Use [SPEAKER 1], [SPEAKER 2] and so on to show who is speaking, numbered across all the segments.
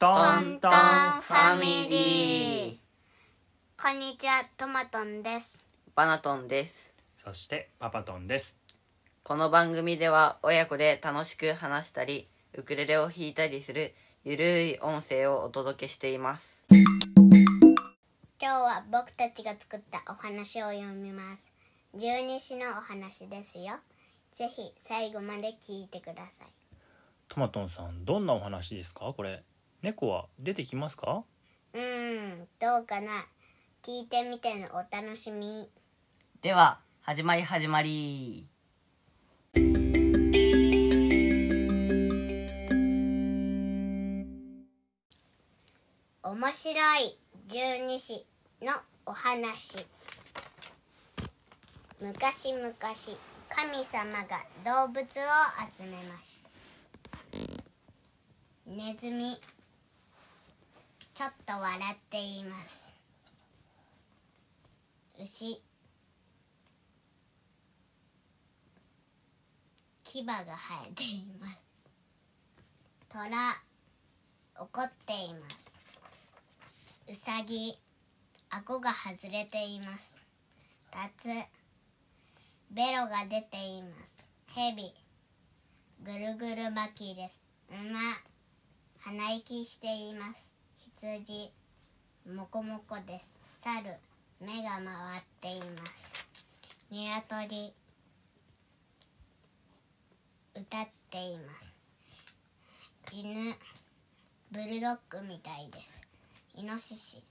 [SPEAKER 1] ト
[SPEAKER 2] トントンファミリー。
[SPEAKER 3] こんにちはトマトンです。
[SPEAKER 2] バナトンです。
[SPEAKER 1] そしてパパトンです。
[SPEAKER 2] この番組では親子で楽しく話したりウクレレを弾いたりするゆるい音声をお届けしています。
[SPEAKER 3] 今日は僕たちが作ったお話を読みます。十二支のお話ですよ。ぜひ最後まで聞いてください。
[SPEAKER 1] トマトンさんどんなお話ですか？これ猫は出てきますか？
[SPEAKER 3] うーんどうかな。聞いてみてのお楽しみ。
[SPEAKER 2] では始まり始まり。
[SPEAKER 3] 面白い十二支のお話。昔々神様が動物を集めました。ネズミちょっと笑っています。牛。牙が生えています。虎。怒っています。うさぎ顎が外れています。タツ。ベロが出ています。ヘビぐるぐる巻きです。馬。鼻息しています。羊もこもこです。猿目が回っています。鶏歌っています。犬ブルドッグみたいです。イノシシ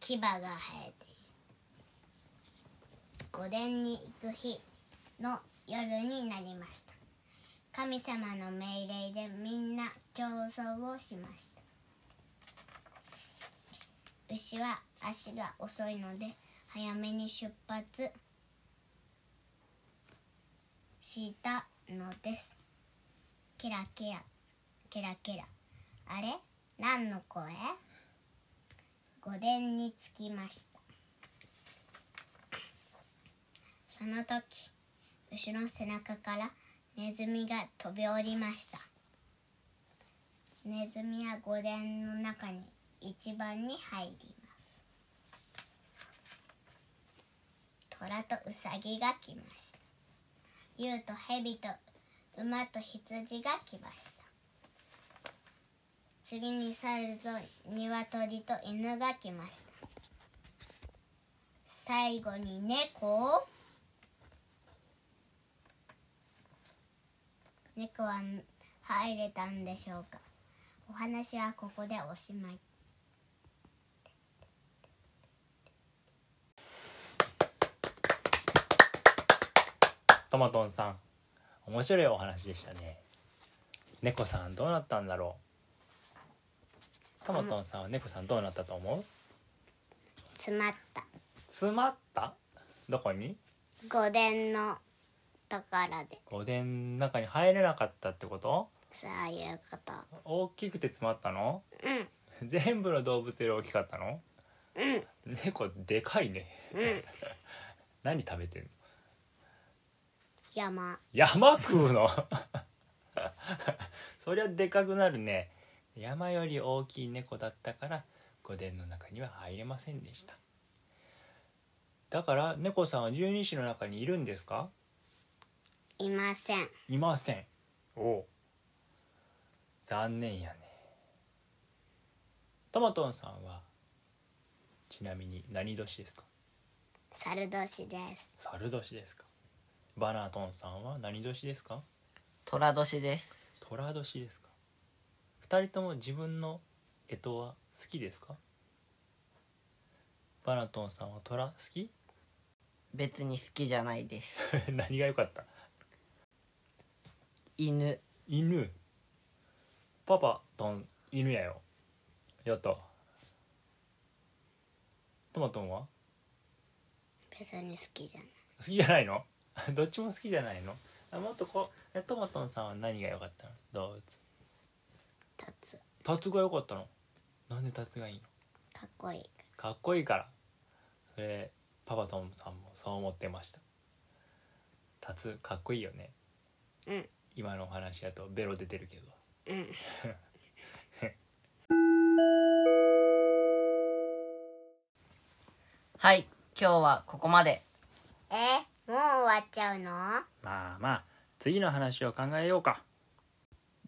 [SPEAKER 3] 牙が生えている御殿に行く日の夜になりました。神様の命令でみんな競争をしました。牛は足が遅いので早めに出発したのです。ケラケラ。ケラケラ。あれ？何の声？御殿に着きました。その時牛の背中からネズミが飛び降りました。ネズミは御殿の中に一番に入ります。虎とウサギが来ました。竜と蛇と馬と羊が来ました。次に猿と鶏と犬が来ました。最後に猫猫は入れたんでしょうか。お話はここでおしまい。
[SPEAKER 1] トマトンさん。面白いお話でしたね。猫さんどうなったんだろう。トマトンさんは猫さんどうなったと思う？
[SPEAKER 3] 詰まった。
[SPEAKER 1] 詰まった？どこに？
[SPEAKER 3] 御殿のところで。
[SPEAKER 1] 御殿の中に入れなかったってこと？
[SPEAKER 3] そういうこと。
[SPEAKER 1] 大きくて詰まったの？
[SPEAKER 3] うん。
[SPEAKER 1] 全部の動物より大きかったの？
[SPEAKER 3] うん。
[SPEAKER 1] 猫でかいね。
[SPEAKER 3] うん。
[SPEAKER 1] 何食べてんの？
[SPEAKER 3] 山。
[SPEAKER 1] 山食うの？そりゃでかくなるね。山より大きい猫だったから御殿の中には入れませんでした。だから猫さんは十二支の中にいるんですか？
[SPEAKER 3] いません。
[SPEAKER 1] いません。おう。残念やね。トマトンさんはちなみに何年ですか？
[SPEAKER 3] 猿年です。
[SPEAKER 1] 猿年ですか？バナトンさんは何年ですか？
[SPEAKER 2] 虎年です。
[SPEAKER 1] 虎年ですか？二人とも自分の干支は好きですか？バナトンさんは虎好き？
[SPEAKER 2] 別に好きじゃないです。
[SPEAKER 1] 何が良かった？
[SPEAKER 2] 犬。
[SPEAKER 1] 犬？パパトン犬やよ。やった。トマトンは？
[SPEAKER 3] 別に好きじゃない。
[SPEAKER 1] 好きじゃないの？どっちも好きじゃないの？もっとこうトマトンさんは何が良かったの？動物
[SPEAKER 3] タツ
[SPEAKER 1] タツが良かったの？なんでタツがいいの？
[SPEAKER 3] かっこいい。
[SPEAKER 1] かっこいいから。それパパトンさんもそう思ってました。タツかっこいいよね。
[SPEAKER 3] うん。
[SPEAKER 1] 今のお話だとベロ出てるけど。
[SPEAKER 3] うん。
[SPEAKER 2] はい今日はここまで。
[SPEAKER 3] え？もう終わっちゃうの？
[SPEAKER 1] まあまあ次の話を考えようか。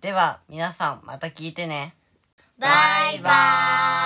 [SPEAKER 2] では皆さんまた聞いてね。
[SPEAKER 3] バイバーイ